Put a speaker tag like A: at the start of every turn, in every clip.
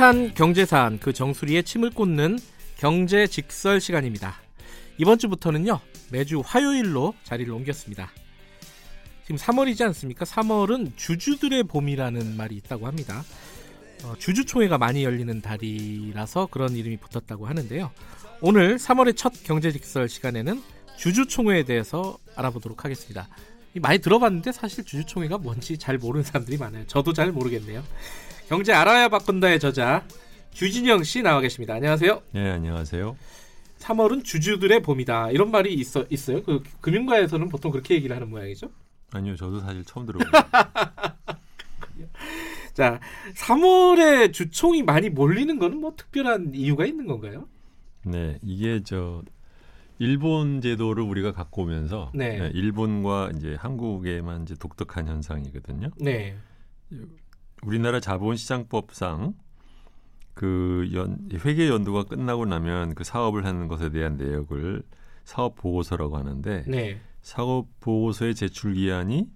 A: 핫한 경제사안 그 정수리에 침을 꽂는 경제 직설 시간입니다. 이번 주부터는요 매주 화요일로 자리를 옮겼습니다. 지금 3월이지 않습니까? 3월은 주주들의 봄이라는 말이 있다고 합니다. 어, 주주총회가 많이 열리는 달이라서 그런 이름이 붙었다고 하는데요. 오늘 3월의 첫 경제직설 시간에는 주주총회에 대해서 알아보도록 하겠습니다. 많이 들어봤는데 사실 주주총회가 뭔지 잘 모르는 사람들이 많아요. 저도 잘 모르겠네요. 경제 알아야 바꾼다의 저자 주진영 씨 나와 계십니다. 안녕하세요.
B: 네, 안녕하세요.
A: 3월은 주주들의 봄이다. 이런 말이 있어 있어요. 그 금융가에서는 보통 그렇게 얘기를 하는 모양이죠.
B: 아니요, 저도 사실 처음 들어보요.
A: 자, 3월에 주총이 많이 몰리는 거는 뭐 특별한 이유가 있는 건가요?
B: 네, 이게 저 일본 제도를 우리가 갖고 오면서
A: 네.
B: 네, 일본과 이제 한국에만 이제 독특한 현상이거든요.
A: 네.
B: 우리나라 자본시장법상 그 연, 회계 연도가 끝나고 나면 그 사업을 하는 것에 대한 내역을 사업 보고서라고 하는데
A: 네.
B: 사업 보고서의 제출 기한이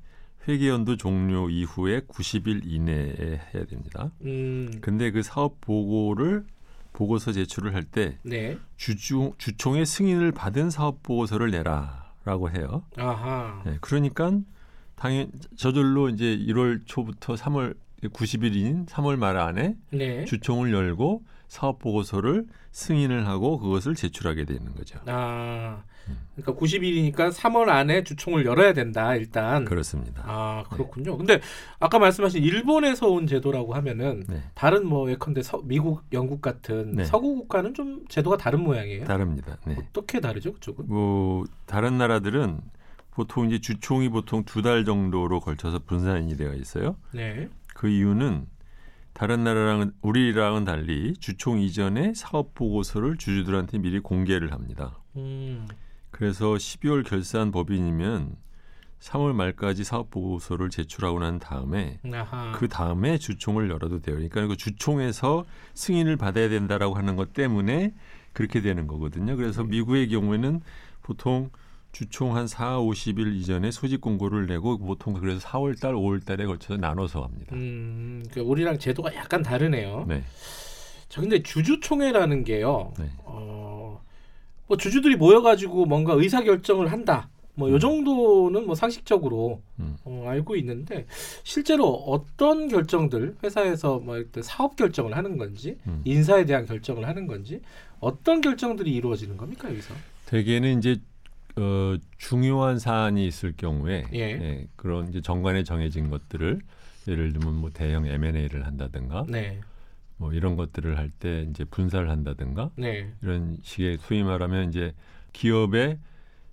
B: 회계 연도 종료 이후에 90일 이내에 해야 됩니다.
A: 음.
B: 근데 그 사업 보고를 보고서 제출을 할때
A: 네.
B: 주주 주총의 승인을 받은 사업 보고서를 내라라고 해요.
A: 아하.
B: 네, 그러니까 당연 저절로 이제 1월 초부터 3월 90일인 3월 말 안에
A: 네.
B: 주총을 열고 사업 보고서를 승인을 하고 그것을 제출하게 되는 거죠.
A: 아. 그러니까 90일이니까 3월 안에 주총을 열어야 된다. 일단.
B: 그렇습니다.
A: 아, 그렇군요. 근데 아까 말씀하신 일본에서 온 제도라고 하면은
B: 네,
A: 다른 뭐 예컨대 서, 미국, 영국 같은
B: 네.
A: 서구 국가는 좀 제도가 다른 모양이에요.
B: 다릅니다. 네.
A: 어떻게 다르죠, 그쪽은?
B: 뭐 다른 나라들은 보통 이제 주총이 보통 두 달 정도로 걸쳐서 분산이 되어 있어요.
A: 네.
B: 그 이유는 다른 나라랑은 우리랑은 달리 주총 이전에 사업 보고서를 주주들한테 미리 공개를 합니다.
A: 음.
B: 그래서 12월 결산 법인이면 3월 말까지 사업 보고서를 제출하고 난 다음에
A: 아하.
B: 그 다음에 주총을 열어도 돼요. 그러니까 그 주총에서 승인을 받아야 된다라고 하는 것 때문에 그렇게 되는 거거든요. 그래서 미국의 경우에는 보통 주총 한 4, 50일 이전에 소집 공고를 내고 보통 그래서 4월 달, 5월 달에 걸쳐서 나눠서 합니다.
A: 음, 그러니까 우리랑 제도가 약간 다르네요.
B: 네.
A: 자, 근데 주주총회라는 게요.
B: 네.
A: 어, 뭐 주주들이 모여가지고 뭔가 의사 결정을 한다. 뭐요
B: 음.
A: 정도는 뭐 상식적으로
B: 음.
A: 어, 알고 있는데 실제로 어떤 결정들 회사에서 뭐 사업 결정을 하는 건지
B: 음.
A: 인사에 대한 결정을 하는 건지 어떤 결정들이 이루어지는 겁니까 여기서?
B: 대개는 이제 어, 중요한 사안이 있을 경우에
A: 예.
B: 예, 그런 이제 정관에 정해진 것들을 예를 들면 뭐 대형 M&A를 한다든가
A: 네,
B: 뭐 이런 것들을 할 때 이제 분사를 한다든가
A: 네,
B: 이런 식의 소위 말하면 이제 기업의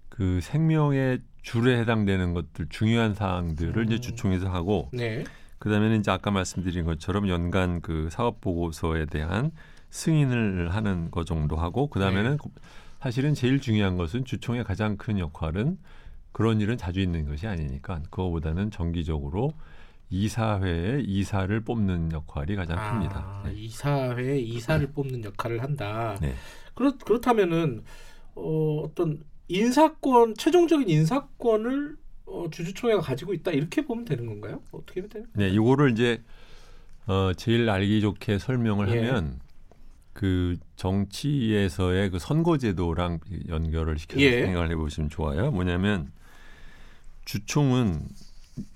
B: 그 생명의 줄에 해당되는 것들 중요한 사항들을 이제
A: 음.
B: 주총에서 하고
A: 네,
B: 그다음에는 이제 아까 말씀드린 것처럼 연간 그 사업 보고서에 대한 승인을 하는 것 정도 하고 그다음에는
A: 네.
B: 사실은 제일 중요한 것은 주총의 가장 큰 역할은 그런 일은 자주 있는 것이 아니니까 그거보다는 정기적으로 이사회에 이사를 뽑는 역할이 가장 큽니다.
A: 아,
B: 네.
A: 이사회 이사를 뽑는 역할을 한다.
B: 네.
A: 그렇 그렇다면은 어, 어떤 인사권 최종적인 인사권을 어, 주주총회가 가지고 있다 이렇게 보면 되는 건가요? 어떻게 보면 되는?
B: 네, 이거를 이제 어, 제일 알기 좋게 설명을
A: 예.
B: 하면 그 정치에서의 그 선거제도랑 연결을 시켜서
A: 예.
B: 생각을 해보시면 좋아요. 뭐냐면 주총은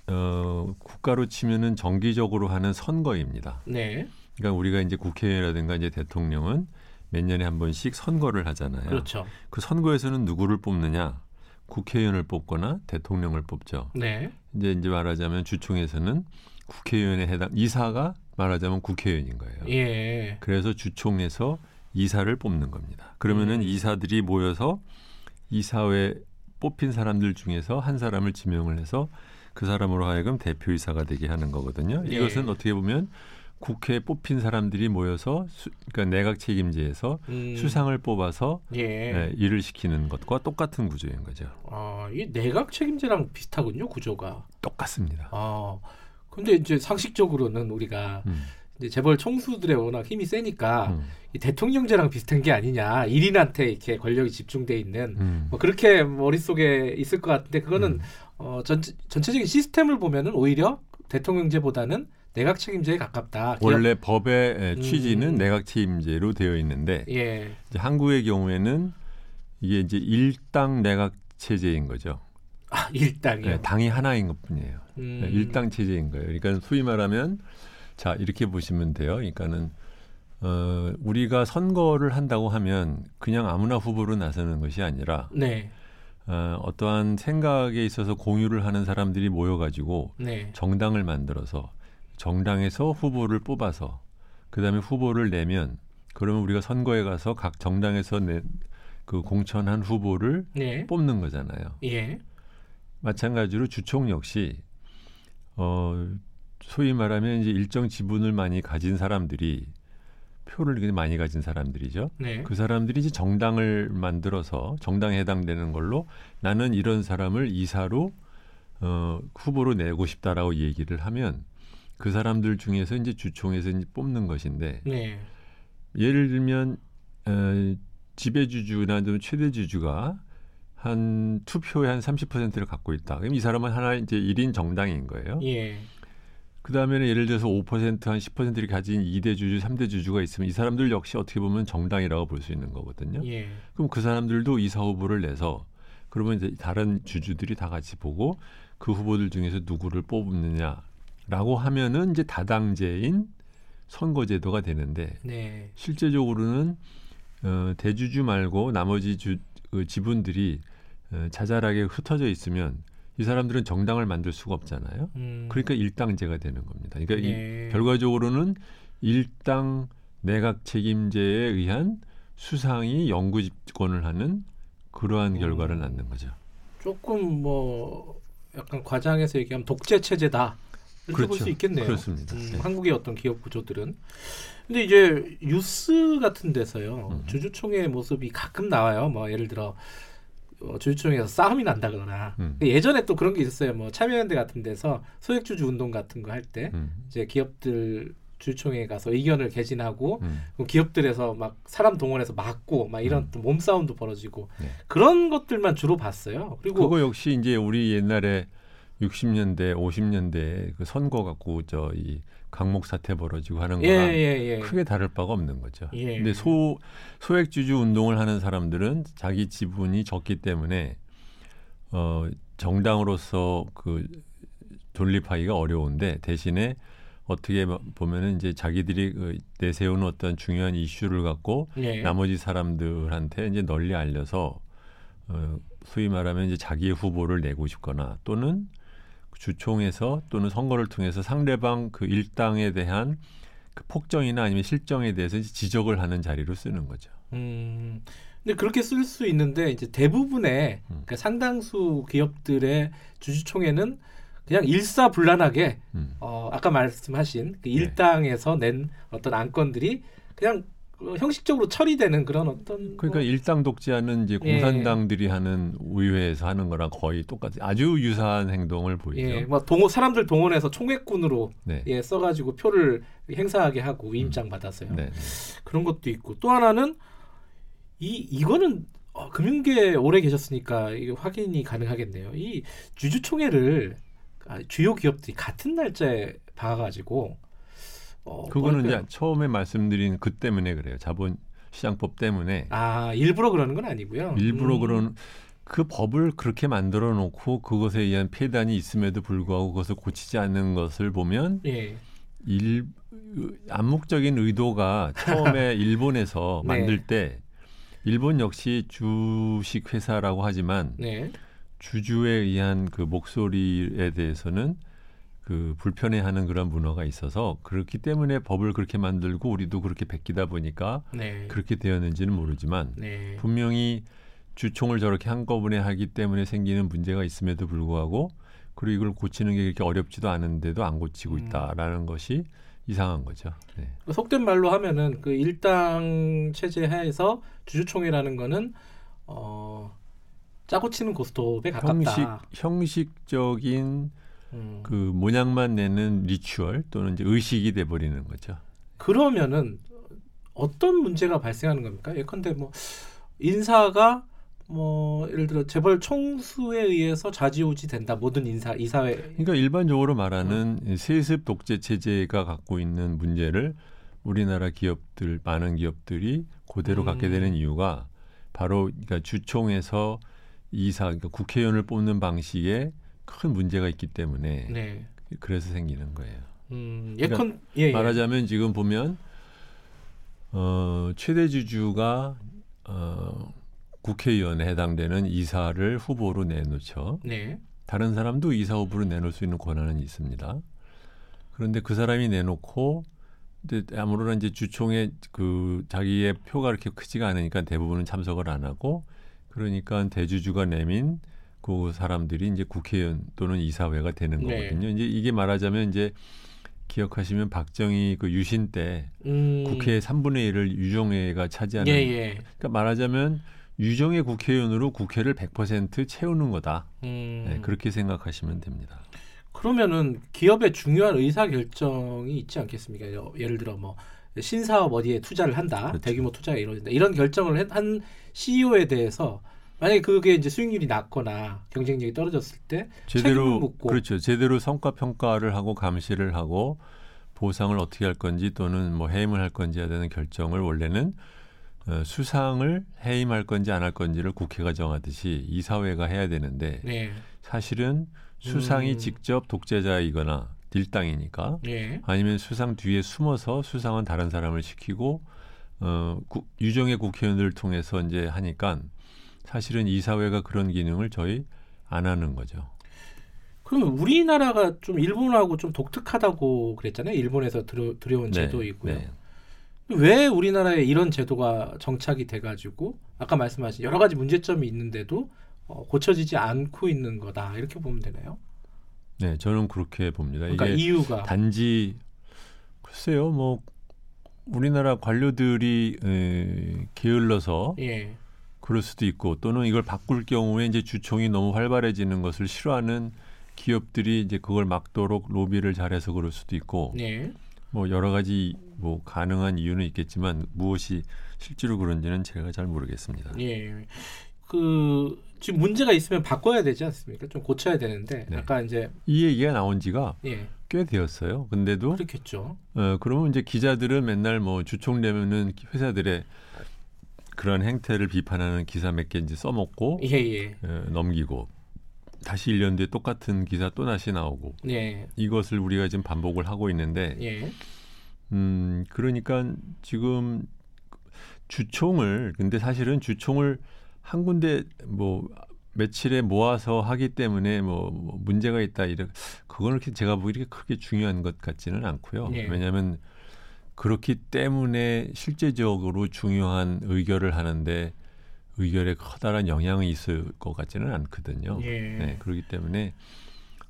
B: 어, 국가로 치면은 정기적으로 하는 선거입니다.
A: 네,
B: 그러니까 우리가 이제 국회의원이라든가 이제 대통령은 몇 년에 한 번씩 선거를 하잖아요.
A: 그렇죠.
B: 그 선거에서는 누구를 뽑느냐? 국회의원을 뽑거나 대통령을 뽑죠.
A: 네,
B: 이제 이제 말하자면 주총에서는 국회의원에 해당 이사가 말하자면 국회의원인 거예요.
A: 예,
B: 그래서 주총에서 이사를 뽑는 겁니다. 그러면은
A: 음.
B: 이사들이 모여서 이사회 뽑힌 사람들 중에서 한 사람을 지명을 해서 그 사람으로 하여금 대표이사가 되게 하는 거거든요.
A: 예.
B: 이것은 어떻게 보면 국회에 뽑힌 사람들이 모여서 수, 그러니까 내각 책임제에서
A: 음,
B: 수상을 뽑아서
A: 예,
B: 예, 일을 시키는 것과 똑같은 구조인 거죠.
A: 아, 이 내각 책임제랑 비슷하군요 구조가.
B: 똑같습니다.
A: 아, 근데 이제 상식적으로는 우리가
B: 음,
A: 이제 재벌 총수들의 워낙 힘이 세니까
B: 음,
A: 이 대통령제랑 비슷한 게 아니냐 일인한테 이렇게 권력이 집중돼 있는
B: 음.
A: 뭐 그렇게 머릿속에 있을 것 같은데 그거는
B: 음.
A: 어, 전, 전체적인 시스템을 보면은 오히려 대통령제보다는 내각 책임제에 가깝다.
B: 원래 법의 에, 취지는
A: 음.
B: 내각 책임제로 되어 있는데
A: 예.
B: 이제 한국의 경우에는 이게 이제 일당 내각 체제인 거죠.
A: 아, 일당이요.
B: 네, 당이 하나인 것뿐이에요.
A: 음.
B: 네, 일당 체제인 거예요. 그러니까 소위 말하면 자 이렇게 보시면 돼요. 그러니까는 어, 우리가 선거를 한다고 하면 그냥 아무나 후보로 나서는 것이 아니라
A: 네.
B: 어, 어떠한 생각에 있어서 공유를 하는 사람들이 모여가지고
A: 네.
B: 정당을 만들어서 정당에서 후보를 뽑아서 그 다음에 후보를 내면 그러면 우리가 선거에 가서 각 정당에서 낸그 공천한 후보를
A: 네.
B: 뽑는 거잖아요.
A: 예.
B: 마찬가지로 주총 역시 어 소위 말하면 이제 일정 지분을 많이 가진 사람들이 표를 굉장히 많이 가진 사람들이죠.
A: 네.
B: 그 사람들이 이제 정당을 만들어서 정당에 해당되는 걸로 나는 이런 사람을 이사로 어, 후보로 내고 싶다라고 얘기를 하면 그 사람들 중에서 이제 주총에서 이제 뽑는 것인데
A: 네.
B: 예를 들면 어, 지배주주나 좀 최대주주가 한 투표의 한 30%를 갖고 있다. 그럼 이 사람은 하나 이제 1인 정당인 거예요.
A: 예.
B: 그 다음에는 예를 들어서 5%한 10%를 가진 2대 주주, 3대 주주가 있으면 이 사람들 역시 어떻게 보면 정당이라고 볼 수 있는 거거든요.
A: 예.
B: 그럼 그 사람들도 이사 후보를 내서 그러면 이제 다른 주주들이 다 같이 보고 그 후보들 중에서 누구를 뽑느냐라고 하면은 이제 다당제인 선거제도가 되는데
A: 네.
B: 실제적으로는 어, 대주주 말고 나머지 주, 그 지분들이 어, 자잘하게 흩어져 있으면 이 사람들은 정당을 만들 수가 없잖아요.
A: 음.
B: 그러니까 일당제가 되는 겁니다. 그러니까 이
A: 예.
B: 결과적으로는 일당 내각 책임제에 의한 수상이 영구 집권을 하는 그러한
A: 음.
B: 결과를 낳는 거죠.
A: 조금 뭐 약간 과장해서 얘기하면 독재 체제다. 이렇게 볼
B: 그렇죠.
A: 수 있겠네요.
B: 그렇습니다.
A: 음,
B: 네.
A: 한국의 어떤 기업 구조들은. 근데 이제 뉴스 같은 데서요.
B: 음.
A: 주주총회 모습이 가끔 나와요. 뭐 예를 들어 어, 주주총회에서 싸움이 난다거나
B: 음.
A: 예전에 또 그런 게 있었어요. 뭐 참여연대 같은 데서 소액주주 운동 같은 거 할때
B: 음,
A: 이제 기업들 주주총회에 가서 의견을 개진하고
B: 음.
A: 기업들에서 막 사람 동원해서 막고 막 이런
B: 음.
A: 또 몸싸움도 벌어지고
B: 네.
A: 그런 것들만 주로 봤어요. 그리고
B: 그거 역시 이제 우리 옛날에 60년대, 50년대 그 선거 갖고 저 이 강목 사태 벌어지고 하는
A: 예,
B: 거랑
A: 예, 예.
B: 크게 다를 바가 없는 거죠.
A: 예.
B: 근데 소 소액 주주 운동을 하는 사람들은 자기 지분이 적기 때문에 어 정당으로서 그 돌립하기가 어려운데 대신에 어떻게 보면은 이제 자기들이 그 내세우는 어떤 중요한 이슈를 갖고
A: 예.
B: 나머지 사람들한테 이제 널리 알려서 어, 소위 말하면 이제 자기의 후보를 내고 싶거나 또는 주총에서 또는 선거를 통해서 상대방 그 일당에 대한 그 폭정이나 아니면 실정에 대해서 이제 지적을 하는 자리로 쓰는 거죠.
A: 음. 근데 그렇게 쓸 수 있는데 이제 대부분의
B: 음.
A: 그러니까 상당수 기업들의 주주총회는 그냥 일사불란하게
B: 음.
A: 어, 아까 말씀하신
B: 네.
A: 그 일당에서 낸 어떤 안건들이 그냥 어, 형식적으로 처리되는 그런 어떤
B: 그러니까
A: 뭐,
B: 일당 독재하는 이제
A: 예.
B: 공산당들이 하는 의회에서 하는 거랑 거의 똑같이 아주 유사한 행동을 보이죠.
A: 예, 뭐 동원 사람들 동원해서 총액군으로
B: 네.
A: 예, 써가지고 표를 행사하게 하고 위임장 받았어요.
B: 네.
A: 그런 것도 있고 또 하나는 이 이거는 어, 금융계 오래 계셨으니까 이게 확인이 가능하겠네요. 이 주주총회를 아, 주요 기업들이 같은 날짜에 봐가지고 어,
B: 그거는? 이제 처음에 말씀드린 그 때문에 그래요. 자본 시장법 때문에
A: 아 일부러 그러는 건 아니고요.
B: 일부러
A: 음,
B: 그런 그 법을 그렇게 만들어 놓고 그것에 의한 폐단이 있음에도 불구하고 그것을 고치지 않는 것을 보면
A: 예,
B: 일 암묵적인 의도가 처음에 일본에서
A: 네.
B: 만들 때 일본 역시 주식 회사라고 하지만
A: 네,
B: 주주에 의한 그 목소리에 대해서는 그 불편해하는 그런 문화가 있어서 그렇기 때문에 법을 그렇게 만들고 우리도 그렇게 베끼다 보니까
A: 네,
B: 그렇게 되었는지는 모르지만
A: 네,
B: 분명히 주총을 저렇게 한꺼번에 하기 때문에 생기는 문제가 있음에도 불구하고 그리고 이걸 고치는 게 그렇게 어렵지도 않은데도 안 고치고
A: 음.
B: 있다라는 것이 이상한 거죠. 네.
A: 그 속된 말로 하면은 그 일당 체제 하에서 주주총회라는 거는 어 짜고 치는 고스톱에 가깝다.
B: 형식 형식적인
A: 음.
B: 그 모양만 내는 리추얼 또는 이제 의식이 돼 버리는 거죠.
A: 그러면은 어떤 문제가 발생하는 겁니까? 예컨대 뭐 인사가 뭐 예를 들어 재벌 총수에 의해서 좌지우지 된다 모든 인사 이사회
B: 그러니까 일반적으로 말하는 음. 세습 독재 체제가 갖고 있는 문제를 우리나라 기업들 많은 기업들이 그대로 음. 갖게 되는 이유가 바로 그러니까 주총에서 이사 그러니까 국회의원을 뽑는 방식에 큰 문제가 있기 때문에 네. 그래서 생기는 거예요. 음, 예컨 그러니까 예, 예. 말하자면 지금 보면 어, 최대 주주가 어, 국회의원에 해당되는 이사를 후보로 내놓죠. 네. 다른 사람도 이사 후보로 내놓을 수 있는 권한은 있습니다. 그런데 그 사람이 내놓고 근데 아무로나 이제 주총에 그 자기의 표가 그렇게 크지가 않으니까 대부분은 참석을 안 하고 그러니까 대주주가 내민 그 사람들이 이제 국회의원 또는 이사회가 되는 네. 거거든요. 이제 이게 말하자면 이제 기억하시면 박정희 그 유신 때 음. 국회 3분의 1을 유종회가 차지하는 예, 예. 그러니까 말하자면 유종의 국회의원으로 국회를 100% 채우는 거다. 음. 네, 그렇게 생각하시면 됩니다.
A: 그러면은 기업의 중요한 의사 결정이 있지 않겠습니까? 예를 들어 뭐 신사업 어디에 투자를 한다, 그렇죠. 대규모 투자가 이루어진다 이런 결정을 한 CEO에 대해서 만약에 그게 이제 수익률이 낮거나 경쟁력이 떨어졌을 때 제대로 묻고
B: 그렇죠. 제대로 성과 평가를 하고 감시를 하고 보상을 어떻게 할 건지 또는 뭐 해임을 할 건지에 대한 결정을 원래는 어, 수상을 해임할 건지 안 할 건지를 국회가 정하듯이 이사회가 해야 되는데 네. 사실은 수상이 음. 직접 독재자이거나 딜당이니까 네. 아니면 수상 뒤에 숨어서 수상은 다른 사람을 시키고 어, 구, 유정의 국회의원들을 통해서 이제 하니까 사실은 이 사회가 그런 기능을 저희 안 하는 거죠.
A: 그러면 우리나라가 좀 일본하고 좀 독특하다고 그랬잖아요. 일본에서 들여, 들여온 네, 제도이고요. 네. 왜 우리나라에 이런 제도가 정착이 돼가지고 아까 말씀하신 여러 가지 문제점이 있는데도 어, 고쳐지지 않고 있는 거다 이렇게 보면 되나요?
B: 네, 저는 그렇게 봅니다.
A: 그러니까 이게 이유가
B: 단지 글쎄요, 뭐 우리나라 관료들이 에, 게을러서 예. 그럴 수도 있고 또는 이걸 바꿀 경우에 이제 주총이 너무 활발해지는 것을 싫어하는 기업들이 이제 그걸 막도록 로비를 잘해서 그럴 수도 있고 네. 뭐 여러 가지 뭐 가능한 이유는 있겠지만 무엇이 실제로 그런지는 제가 잘 모르겠습니다.
A: 예. 그 지금 문제가 있으면 바꿔야 되지 않습니까? 좀 고쳐야 되는데 네. 아까 이제
B: 이 얘기가 나온 지가 예. 꽤 되었어요. 근데도
A: 그렇겠죠.
B: 어 그러면 이제 기자들은 맨날 뭐 주총되면은 회사들의 그런 행태를 비판하는 기사 몇 개 이제 써먹고 예, 예. 어, 넘기고 다시 1년 뒤에 똑같은 기사 또 다시 나오고 예. 이것을 우리가 지금 반복을 하고 있는데 예. 음 그러니까 지금 주총을 근데 사실은 주총을 한 군데 뭐 며칠에 모아서 하기 때문에 뭐, 뭐 문제가 있다 이런 그거는 제가 보기에 크게 중요한 것 같지는 않고요. 예. 왜냐하면 그렇기 때문에 실제적으로 중요한 의결을 하는데 의결에 커다란 영향이 있을 것 같지는 않거든요. 예. 네, 그렇기 때문에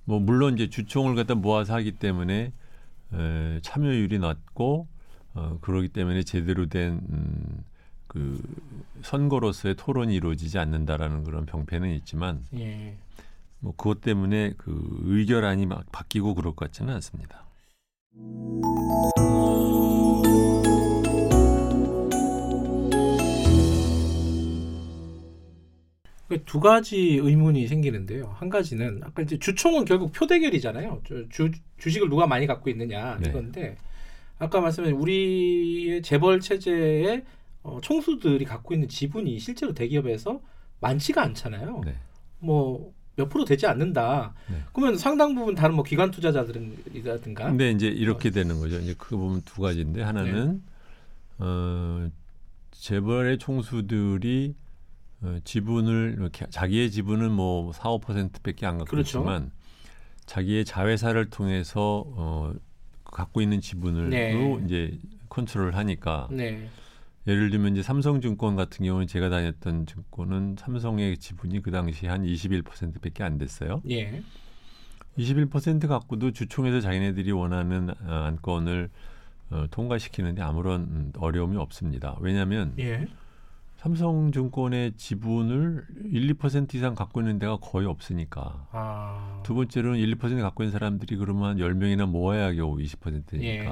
B: 뭐 물론 이제 주총을 갖다 모아서 하기 때문에 에, 참여율이 낮고 어, 그러기 때문에 제대로 된 음, 그 선거로서의 토론이 이루어지지 않는다라는 그런 병폐는 있지만 예. 뭐 그것 때문에 그 의결안이 막 바뀌고 그럴 것 같지는 않습니다.
A: 그두 가지 의문이 생기는데요. 한 가지는 아까 이제 주총은 결국 표 대결이잖아요. 주, 주식을 누가 많이 갖고 있느냐 네. 이건데 아까 말씀하신 우리의 재벌 체제의 어, 총수들이 갖고 있는 지분이 실제로 대기업에서 많지가 않잖아요. 네. 뭐 몇 프로 되지 않는다. 네. 그러면 상당 부분 다른 뭐 기관 투자자들이라든가.
B: 근데 이제 이렇게 어. 되는 거죠. 이제 그거 보면 두 가지인데 하나는 네. 어, 재벌의 총수들이 어, 지분을 자기의 지분은 뭐 4, 5%밖에 안 갖고 그렇죠. 있지만 자기의 자회사를 통해서 어, 갖고 있는 지분을 네. 이제 컨트롤을 하니까 네. 예를 들면 이제 삼성증권 같은 경우는 제가 다녔던 증권은 삼성의 지분이 그 당시 한 21%밖에 안 됐어요. 예. 21% 갖고도 주총에서 자기네들이 원하는 어, 안건을 어, 통과시키는데 아무런 어려움이 없습니다. 왜냐하면 예. 삼성증권의 지분을 1, 2% 이상 갖고 있는 데가 거의 없으니까. 아. 두 번째로는 1, 2% 갖고 있는 사람들이 그러면 10명이나 모아야 겨우 20%니까. 예.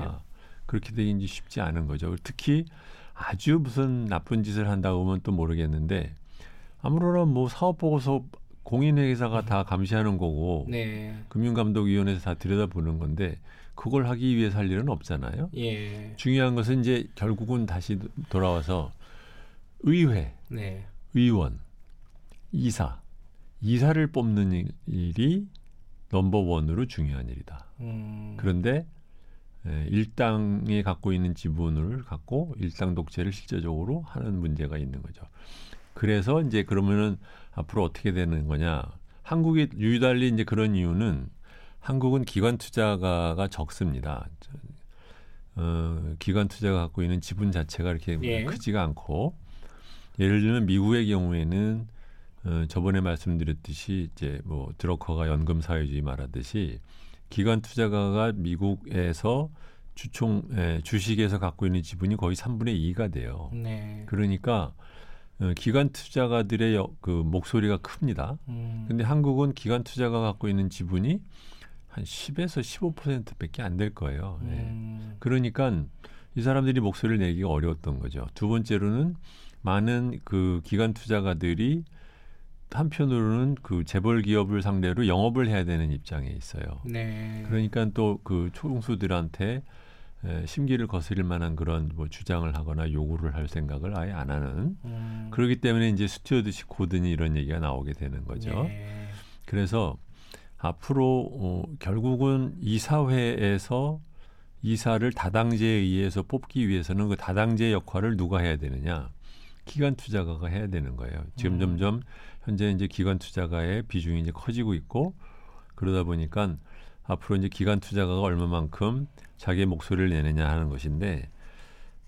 B: 그렇게 되기 쉽지 않은 거죠. 특히 아주 무슨 나쁜 짓을 한다고 하면 또 모르겠는데 아무로나 뭐 사업 보고서 공인회계사가 다 감시하는 거고
A: 네.
B: 금융감독위원회에서 다 들여다보는 건데 그걸 하기 위해서 할 일은 없잖아요.
A: 예.
B: 중요한 것은 이제 결국은 다시 돌아와서 의회,
A: 네.
B: 의원, 이사, 이사를 뽑는 일이 넘버 원으로 중요한 일이다.
A: 음.
B: 그런데 에, 일당이 갖고 있는 지분을 갖고 일당 독재를 실제적으로 하는 문제가 있는 거죠. 그래서 이제 그러면은 앞으로 어떻게 되는 거냐? 한국이 유달리 이제 그런 이유는 한국은 기관 투자가가 적습니다. 어, 기관 투자가 갖고 있는 지분 자체가 이렇게
A: 예.
B: 크지가 않고 예를 들면 미국의 경우에는 어, 저번에 말씀드렸듯이 이제 뭐 드러커가 연금 사회주의 말하듯이 기관 투자가가 미국에서 주총 에, 주식에서 갖고 있는 지분이 거의 3분의 2가 돼요.
A: 네.
B: 그러니까 어, 기관 투자가들의 여, 그 목소리가 큽니다.
A: 음.
B: 근데 한국은 기관 투자가 갖고 있는 지분이 한 10에서 15%밖에 안 될 거예요. 예.
A: 음.
B: 그러니까 이 사람들이 목소리를 내기가 어려웠던 거죠. 두 번째로는 많은 그 기관 투자가들이 한편으로는 그 재벌 기업을 상대로 영업을 해야 되는 입장에 있어요.
A: 네.
B: 그러니까 또 그 총수들한테 에, 심기를 거스릴 만한 그런 뭐 주장을 하거나 요구를 할 생각을 아예 안 하는
A: 음.
B: 그렇기 때문에 이제 스튜어드십 코드니 이런 얘기가 나오게 되는 거죠.
A: 네.
B: 그래서 앞으로 어, 결국은 이사회에서 이사를 다당제에 의해서 뽑기 위해서는 그 다당제 역할을 누가 해야 되느냐? 기관 투자가가 해야 되는 거예요. 지금
A: 음.
B: 점점 현재 이제 기관 투자가의 비중이 이제 커지고 있고 그러다 보니까 앞으로 이제 기관 투자가가 얼마만큼 자기의 목소리를 내느냐 하는 것인데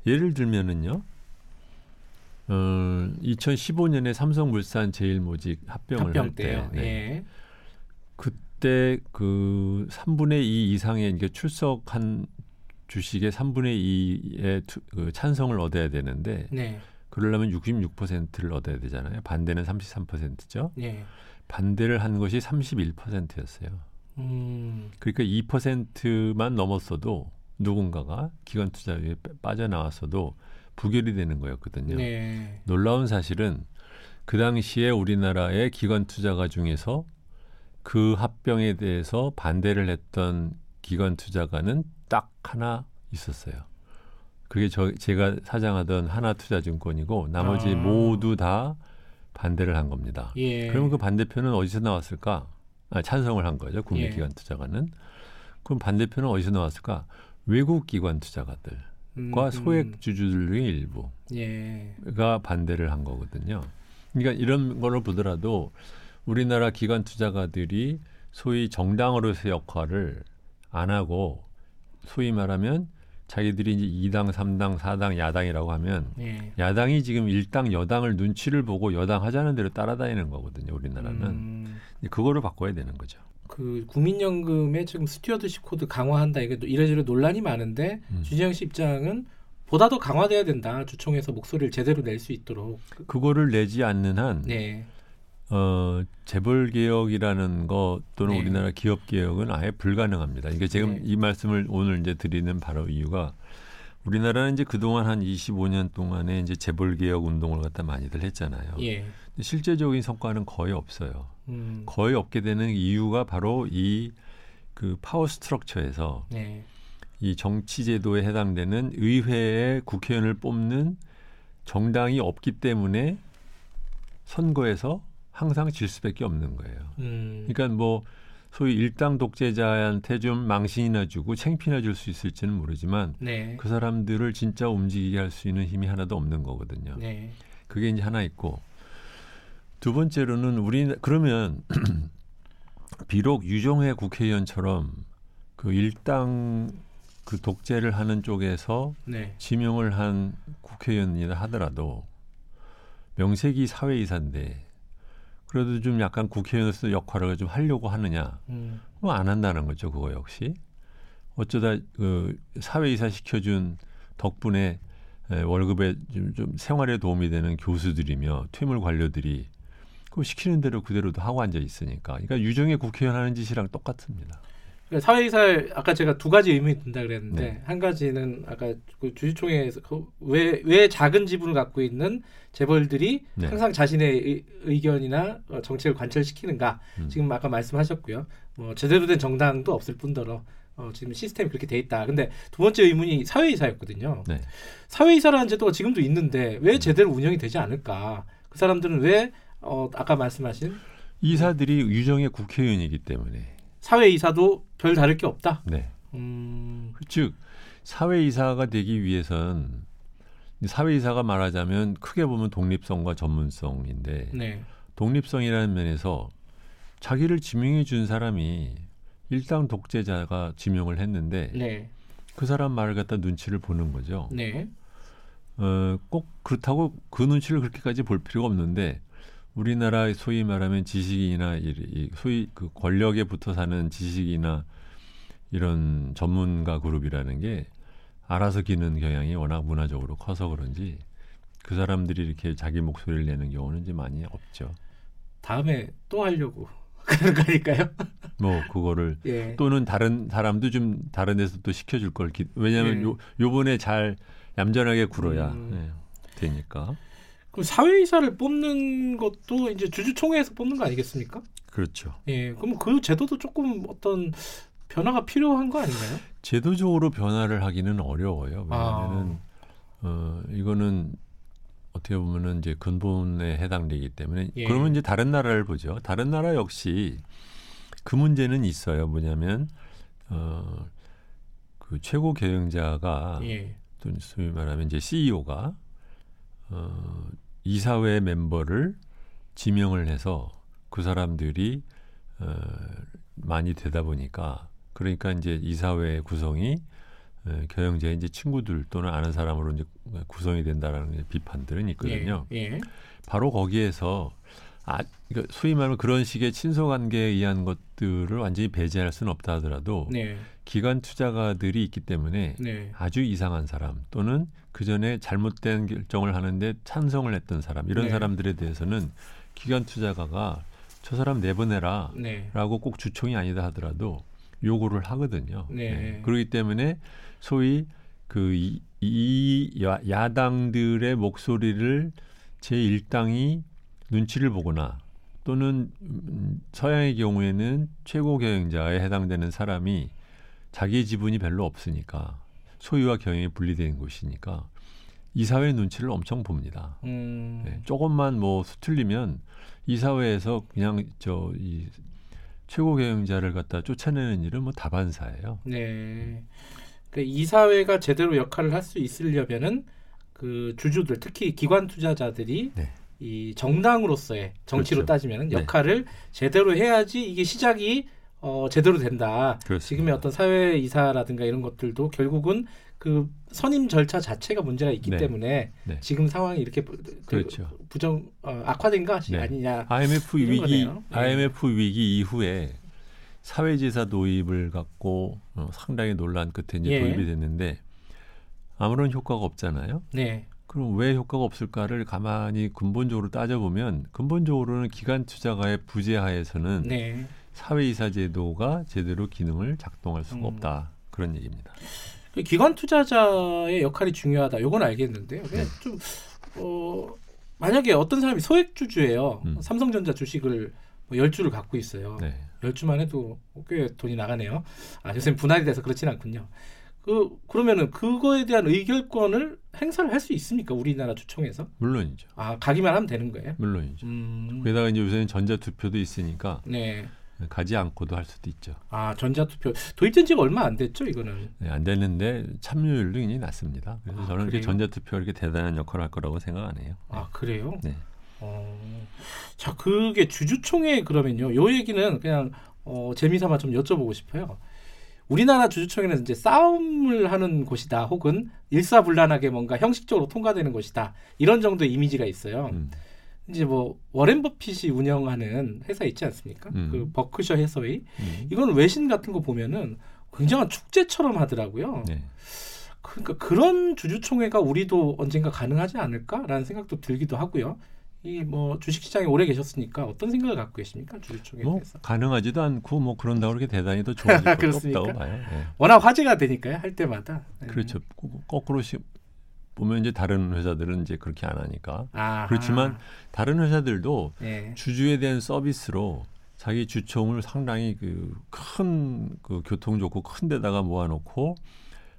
B: 예를 들면은요. 어, 2015년에 삼성물산 제일모직 합병을
A: 합병
B: 할 때,
A: 때요.
B: 네.
A: 예.
B: 그때 그 3분의 2 이상의 이게 출석한 주식의 3분의 2의 투, 그 찬성을 얻어야 되는데
A: 네.
B: 그러려면 66%를 얻어야 되잖아요. 반대는 33%죠.
A: 예.
B: 반대를 한 것이 31%였어요.
A: 음.
B: 그러니까 2%만 넘었어도 누군가가 기관 투자에 빠- 빠져나왔어도 부결이 되는 거였거든요.
A: 네.
B: 놀라운 사실은 그 당시에 우리나라의 기관 투자가 중에서 그 합병에 대해서 반대를 했던 기관 투자가는 딱 하나 있었어요. 그게 저 제가 사장하던 하나투자증권이고 나머지
A: 아.
B: 모두 다 반대를 한 겁니다.
A: 예.
B: 그러면 그 반대표는 어디서 나왔을까? 아, 찬성을 한 거죠.
A: 예.
B: 국민기관 투자가는. 그럼 반대표는 어디서 나왔을까? 외국 기관 투자가들과
A: 음,
B: 소액 주주들 중에 일부.
A: 예.
B: 가 반대를 한 거거든요. 그러니까 이런 거를 보더라도 우리나라 기관 투자가들이 소위 정당으로서의 역할을 안 하고 소위 말하면 자기들이 이제 2당, 3당, 4당, 야당이라고 하면
A: 예.
B: 야당이 지금 일당, 여당을 눈치를 보고 여당 하자는 대로 따라다니는 거거든요. 우리나라는
A: 음,
B: 그거를 바꿔야 되는 거죠.
A: 그 국민연금의 지금 stewardship code 강화한다 이게 이래저래 논란이 많은데
B: 음.
A: 주진형 씨 입장은 보다 더 강화돼야 된다 주총에서 목소리를 제대로 낼 수 있도록
B: 그거를 내지 않는 한
A: 네
B: 어, 재벌 개혁이라는 것 또는
A: 네.
B: 우리나라 기업 개혁은 아예 불가능합니다. 이게 지금
A: 네.
B: 이 말씀을 오늘 이제 드리는 바로 이유가 우리나라는 이제 그동안 한 25년 동안에 이제 재벌 개혁 운동을 갖다 많이들 했잖아요.
A: 예.
B: 근데 실제적인 성과는 거의 없어요.
A: 음,
B: 거의 없게 되는 이유가 바로 이 그 파워 스트럭처에서
A: 네.
B: 이 정치 제도에 해당되는 의회에 국회의원을 뽑는 정당이 없기 때문에 선거에서 항상 질 수밖에 없는 거예요.
A: 음,
B: 그러니까 뭐 소위 일당 독재자한테 좀 망신이나 주고 챙피나 줄 수 있을지는 모르지만
A: 네.
B: 그 사람들을 진짜 움직이게 할 수 있는 힘이 하나도 없는 거거든요.
A: 네.
B: 그게 이제 하나 있고 두 번째로는 우리 그러면 비록 유종회 국회의원처럼 그 일당 그 독재를 하는 쪽에서
A: 네.
B: 지명을 한 국회의원이라 하더라도 명색이 사회이사인데 그래도 좀 약간 국회의원으로서 역할을 좀 하려고 하느냐.
A: 음,
B: 뭐안 한다는 거죠 그거 역시. 어쩌다 그 사회이사 시켜준 덕분에 에, 월급에 좀, 좀 생활에 도움이 되는 교수들이며 퇴물 관료들이 그 시키는 대로 그대로도 하고 앉아 있으니까. 그러니까 유정의 국회의원 하는 짓이랑 똑같습니다.
A: 그러니까 사회이사를 아까 제가 두 가지 의문이 든다 그랬는데
B: 네.
A: 한 가지는 아까 그 주주총회에서 그 왜, 왜 작은 지분을 갖고 있는 재벌들이
B: 네.
A: 항상 자신의 의, 견이나 정책을 관철시키는가
B: 음.
A: 지금 아까 말씀하셨고요. 뭐 제대로 된 정당도 없을 뿐더러 어, 지금 시스템이 그렇게 돼 있다. 근데 두 번째 의문이 사회이사였거든요.
B: 네.
A: 사회이사라는 제도가 지금도 있는데
B: 음.
A: 왜 제대로 운영이 되지 않을까? 그 사람들은 왜 어, 아까 말씀하신
B: 이사들이 유정의 국회의원이기 때문에
A: 사회 이사도 별 다를 게 없다.
B: 네.
A: 음,
B: 즉 사회 이사가 되기 위해선 사회 이사가 말하자면 크게 보면 독립성과 전문성인데
A: 네,
B: 독립성이라는 면에서 자기를 지명해 준 사람이 일당 독재자가 지명을 했는데
A: 네,
B: 그 사람 말을 갖다 눈치를 보는 거죠.
A: 네,
B: 어, 꼭 그렇다고 그 눈치를 그렇게까지 볼 필요가 없는데 우리나라 소위 말하면 이 소위 그 권력에 붙어 사는 지식이나 이런 전문가 그룹이라는 게 알아서 기는 경향이 워낙 문화적으로 커서 그런지 그 사람들이 이렇게 자기 목소리를 내는 경우는 이제 많이 없죠.
A: 다음에 또 하려고 그런 거니까요.
B: 뭐 그거를
A: 예.
B: 또는 다른 사람도 좀 다른 데서 또 시켜줄 걸 기, 왜냐하면
A: 예.
B: 요 요번에 잘 얌전하게 굴어야
A: 음.
B: 예, 되니까
A: 그럼 사회이사를 뽑는 것도 이제 주주총회에서 뽑는 거 아니겠습니까?
B: 그렇죠.
A: 예. 그럼 그 제도도 조금 어떤 변화가 필요한 거 아닌가요?
B: 제도적으로 변화를 하기는 어려워요.
A: 아.
B: 왜냐하면 어 이거는 어떻게 보면은 이제 근본에 해당되기 때문에
A: 예.
B: 그러면 이제 다른 나라를 보죠. 다른 나라 역시 그 문제는 있어요. 뭐냐면 어 그 최고 경영자가
A: 예.
B: 또 소위 말하면 이제 CEO가 어 이사회 멤버를 지명을 해서 그 사람들이 어 많이 되다 보니까 그러니까 이제 이사회 구성이 어, 경영자의 이제 친구들 또는 아는 사람으로 이제 구성이 된다라는 비판들은 있거든요.
A: 예. 예.
B: 바로 거기에서 아, 그러니까 소위 말하면 그런 식의 친소 관계에 의한 것들을 완전히 배제할 수는 없다 하더라도
A: 네.
B: 기관 투자가들이 있기 때문에
A: 네.
B: 아주 이상한 사람 또는 그 전에 잘못된 결정을 하는데 찬성을 했던 사람 이런
A: 네.
B: 사람들에 대해서는 기관 투자가가 저 사람 내보내라
A: 네.
B: 라고 꼭 주총이 아니다 하더라도 요구를 하거든요.
A: 네.
B: 그렇기 때문에 소위 그 이, 이 야, 야당들의 목소리를 제 일당이 눈치를 보거나 또는 음, 서양의 경우에는 최고 경영자에 해당되는 사람이 자기의 지분이 별로 없으니까 소유와 경영이 분리된 곳이니까 이사회 눈치를 엄청 봅니다.
A: 음.
B: 네, 조금만 뭐 수틀리면 이사회에서 그냥 저 이 최고 경영자를 갖다 쫓아내는 일은 뭐 다반사예요.
A: 네. 그러니까 이사회가 제대로 역할을 할 수 있으려면은 그 주주들 특히 기관 투자자들이
B: 네.
A: 이 정당으로서의 정치로
B: 그렇죠.
A: 따지면은
B: 네.
A: 역할을 제대로 해야지 이게 시작이 어, 제대로 된다.
B: 그렇습니다.
A: 지금의 어떤 사회 이사라든가 이런 것들도 결국은 그 선임 절차 자체가 문제가 있기
B: 네.
A: 때문에
B: 네.
A: 지금 상황이 이렇게 부, 그
B: 그렇죠.
A: 부정 어, 악화된 것이
B: 네.
A: 아니냐.
B: IMF 위기
A: 거네요. 네.
B: IMF 위기 이후에 사회지사 도입을 갖고 어, 상당히 논란 끝에 이제
A: 예.
B: 도입이 됐는데 아무런 효과가 없잖아요.
A: 네.
B: 그럼 왜 효과가 없을까를 가만히 근본적으로 따져보면 근본적으로는 기관 투자가의 부재하에서는
A: 네.
B: 사회이사 제도가 제대로 기능을 작동할 수가
A: 음.
B: 없다 그런 얘기입니다.
A: 그 기관 투자자의 역할이 중요하다. 요건 알겠는데요.
B: 네.
A: 좀 어, 만약에 어떤 사람이 소액 주주예요.
B: 음.
A: 삼성전자 주식을 뭐 10주를 갖고 있어요.
B: 네.
A: 10주만 해도 꽤 돈이 나가네요. 아, 요새 분할이 돼서 그렇진 않군요. 그 그러면은 그거에 대한 의결권을 행사를 할 수 있습니까? 우리나라 주총에서?
B: 물론이죠.
A: 아, 가기만 하면 되는 거예요?
B: 물론이죠.
A: 음.
B: 게다가 이제 요새는 전자 투표도 있으니까
A: 네.
B: 가지 않고도 할 수도 있죠.
A: 아, 전자투표 도입된 지가 얼마 안 됐죠, 이거는.
B: 네, 안 되는데 참여율도 굉장히 낮습니다. 그래서
A: 아,
B: 저는 이렇게? 전자투표 이렇게 대단한 역할을 할 거라고 생각 안 해요.
A: 아, 그래요?
B: 네.
A: 어, 자, 그게 주주총회 그러면요. 요 얘기는 그냥 어, 재미삼아 좀 여쭤보고 싶어요. 우리나라 주주총회는 이제 싸움을 하는 곳이다, 혹은 일사불란하게 뭔가 형식적으로 통과되는 곳이다 이런 정도의 이미지가 있어요.
B: 음,
A: 이제 뭐 워렌 버핏이 운영하는 회사 있지 않습니까?
B: 음.
A: 그 버크셔 해서웨이
B: 음.
A: 이건 외신 같은 거 보면은 굉장한 축제처럼 하더라고요.
B: 네.
A: 그러니까 그런 주주총회가 우리도 언젠가 가능하지 않을까라는 생각도 들기도 하고요. 이 뭐 주식시장에 오래 계셨으니까 어떤 생각을 갖고 계십니까 주주총회
B: 뭐
A: 대해서?
B: 가능하지도 않고 뭐 그런다고 그렇게 대단히 더 좋아질 것도? 없다고 봐요. 예.
A: 워낙 화제가 되니까요 할 때마다. 네.
B: 그렇죠. 거- 거꾸로 시, 보면 이제 다른 회사들은 이제 그렇게 안 하니까.
A: 아하.
B: 그렇지만 다른 회사들도
A: 예.
B: 주주에 대한 서비스로 자기 주총을 상당히 그큰그 교통 좋고 큰 데다가 모아놓고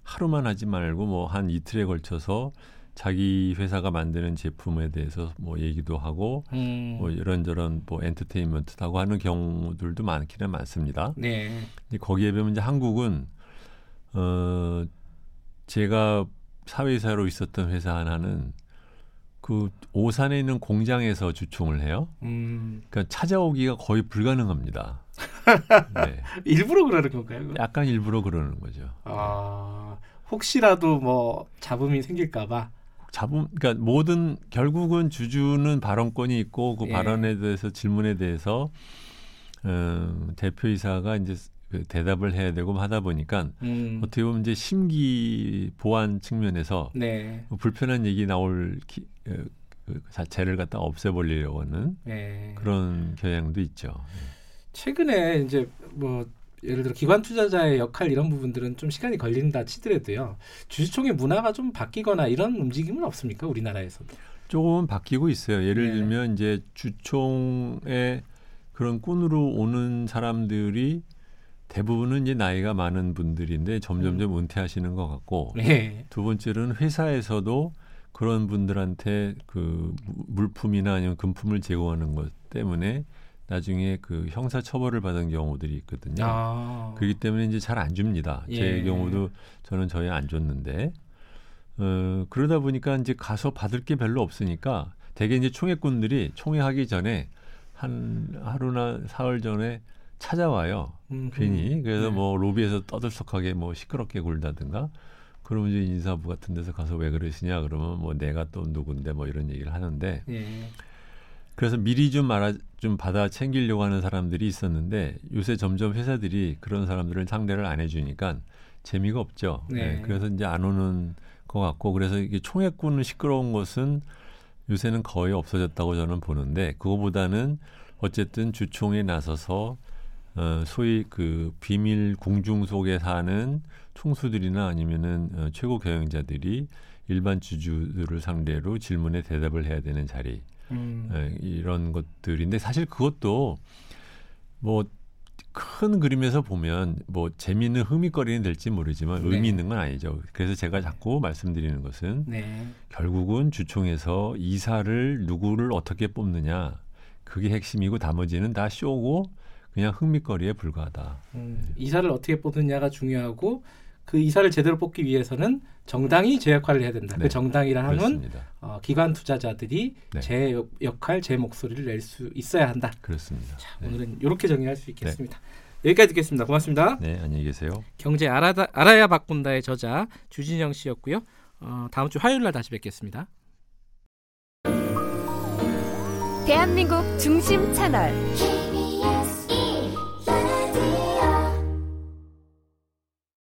B: 하루만 하지 말고 뭐 한 이틀에 걸쳐서 자기 회사가 만드는 제품에 대해서 뭐 얘기도 하고
A: 음.
B: 뭐 이런저런 뭐 엔터테인먼트도 하고 하는 경우들도 많기는 많습니다.
A: 네.
B: 근데 거기에 비하면 이제 한국은 어 제가 사회이사로 있었던 회사 하나는 그 오산에 있는 공장에서 주총을 해요.
A: 음.
B: 그러니까 찾아오기가 거의 불가능합니다. 네.
A: 일부러 그러는 건가요? 그건?
B: 약간 일부러 그러는 거죠.
A: 아 혹시라도 뭐 잡음이 생길까봐.
B: 잡음, 그러니까 모든 결국은 주주는 발언권이 있고 그
A: 예.
B: 발언에 대해서 질문에 대해서 어, 대표이사가 이제 그 대답을 해야 되고 하다 보니까
A: 음.
B: 어떻게 보면 이제 심기 보완 측면에서
A: 네.
B: 뭐 불편한 얘기 나올 기, 어, 그 자체를 갖다 없애버리려고 하는
A: 네.
B: 그런 경향도 있죠.
A: 최근에 이제 뭐 예를 들어 기관 투자자의 역할 이런 부분들은 좀 시간이 걸린다 치더라도요. 주주총회 문화가 좀 바뀌거나 이런 움직임은 없습니까? 우리나라에서도.
B: 조금 바뀌고 있어요. 예를
A: 네.
B: 들면 이제 주총에 그런 꾼으로 오는 사람들이 대부분은 이제 나이가 많은 분들인데 점점점 은퇴하시는 것 같고
A: 네.
B: 두 번째로는 회사에서도 그런 분들한테 그 무- 물품이나 아니면 금품을 제공하는 것 때문에 나중에 그 형사 처벌을 받은 경우들이 있거든요.
A: 아.
B: 그렇기 때문에 이제 잘 안 줍니다. 제
A: 예.
B: 경우도 저는 저희 안 줬는데 어, 그러다 보니까 이제 가서 받을 게 별로 없으니까 대개 이제 총회꾼들이 총회하기 전에 한 하루나 사흘 전에 찾아와요.
A: 음,
B: 괜히 그래서
A: 네.
B: 뭐 로비에서 떠들썩하게 뭐 시끄럽게 굴다든가 그러면 이제 인사부 같은 데서 가서 왜 그러시냐 그러면 뭐 내가 또 누군데 뭐 이런 얘기를 하는데
A: 예.
B: 그래서 미리 좀 알아 좀 받아 챙기려고 하는 사람들이 있었는데 요새 점점 회사들이 그런 사람들을 상대를 안 해주니까 재미가 없죠.
A: 네.
B: 네, 그래서 이제 안 오는 것 같고 그래서 이게 총회꾼은 시끄러운 것은 요새는 거의 없어졌다고 저는 보는데 그거보다는 어쨌든 주총에 나서서 어, 소위 그 비밀 궁중 속에 사는 총수들이나 아니면은 어, 최고 경영자들이 일반 주주들을 상대로 질문에 대답을 해야 되는 자리
A: 음.
B: 예, 이런 것들인데 사실 그것도 뭐 큰 그림에서 보면 뭐 재미있는 흥미거리는 될지 모르지만
A: 네.
B: 의미 있는 건 아니죠. 그래서 제가 자꾸 말씀드리는 것은
A: 네.
B: 결국은 주총에서 이사를 누구를 어떻게 뽑느냐 그게 핵심이고 나머지는 다 쇼고 그냥 흥미거리에 불과하다.
A: 음, 이사를 어떻게 뽑느냐가 중요하고 그 이사를 제대로 뽑기 위해서는 정당이 제 역할을 해야 된다.
B: 네.
A: 그 정당이라 하면
B: 그렇습니다.
A: 어, 기관 투자자들이
B: 네.
A: 제 역- 역할, 제 목소리를 낼 수 있어야 한다.
B: 그렇습니다.
A: 자,
B: 네.
A: 오늘은 이렇게 정리할 수 있겠습니다. 여기까지 듣겠습니다. 고맙습니다.
B: 네, 안녕히 계세요.
A: 경제 알아다, 알아야 바꾼다의 저자 주진영 씨였고요. 어, 다음 주 화요일 날 다시 뵙겠습니다.
C: 대한민국 중심 채널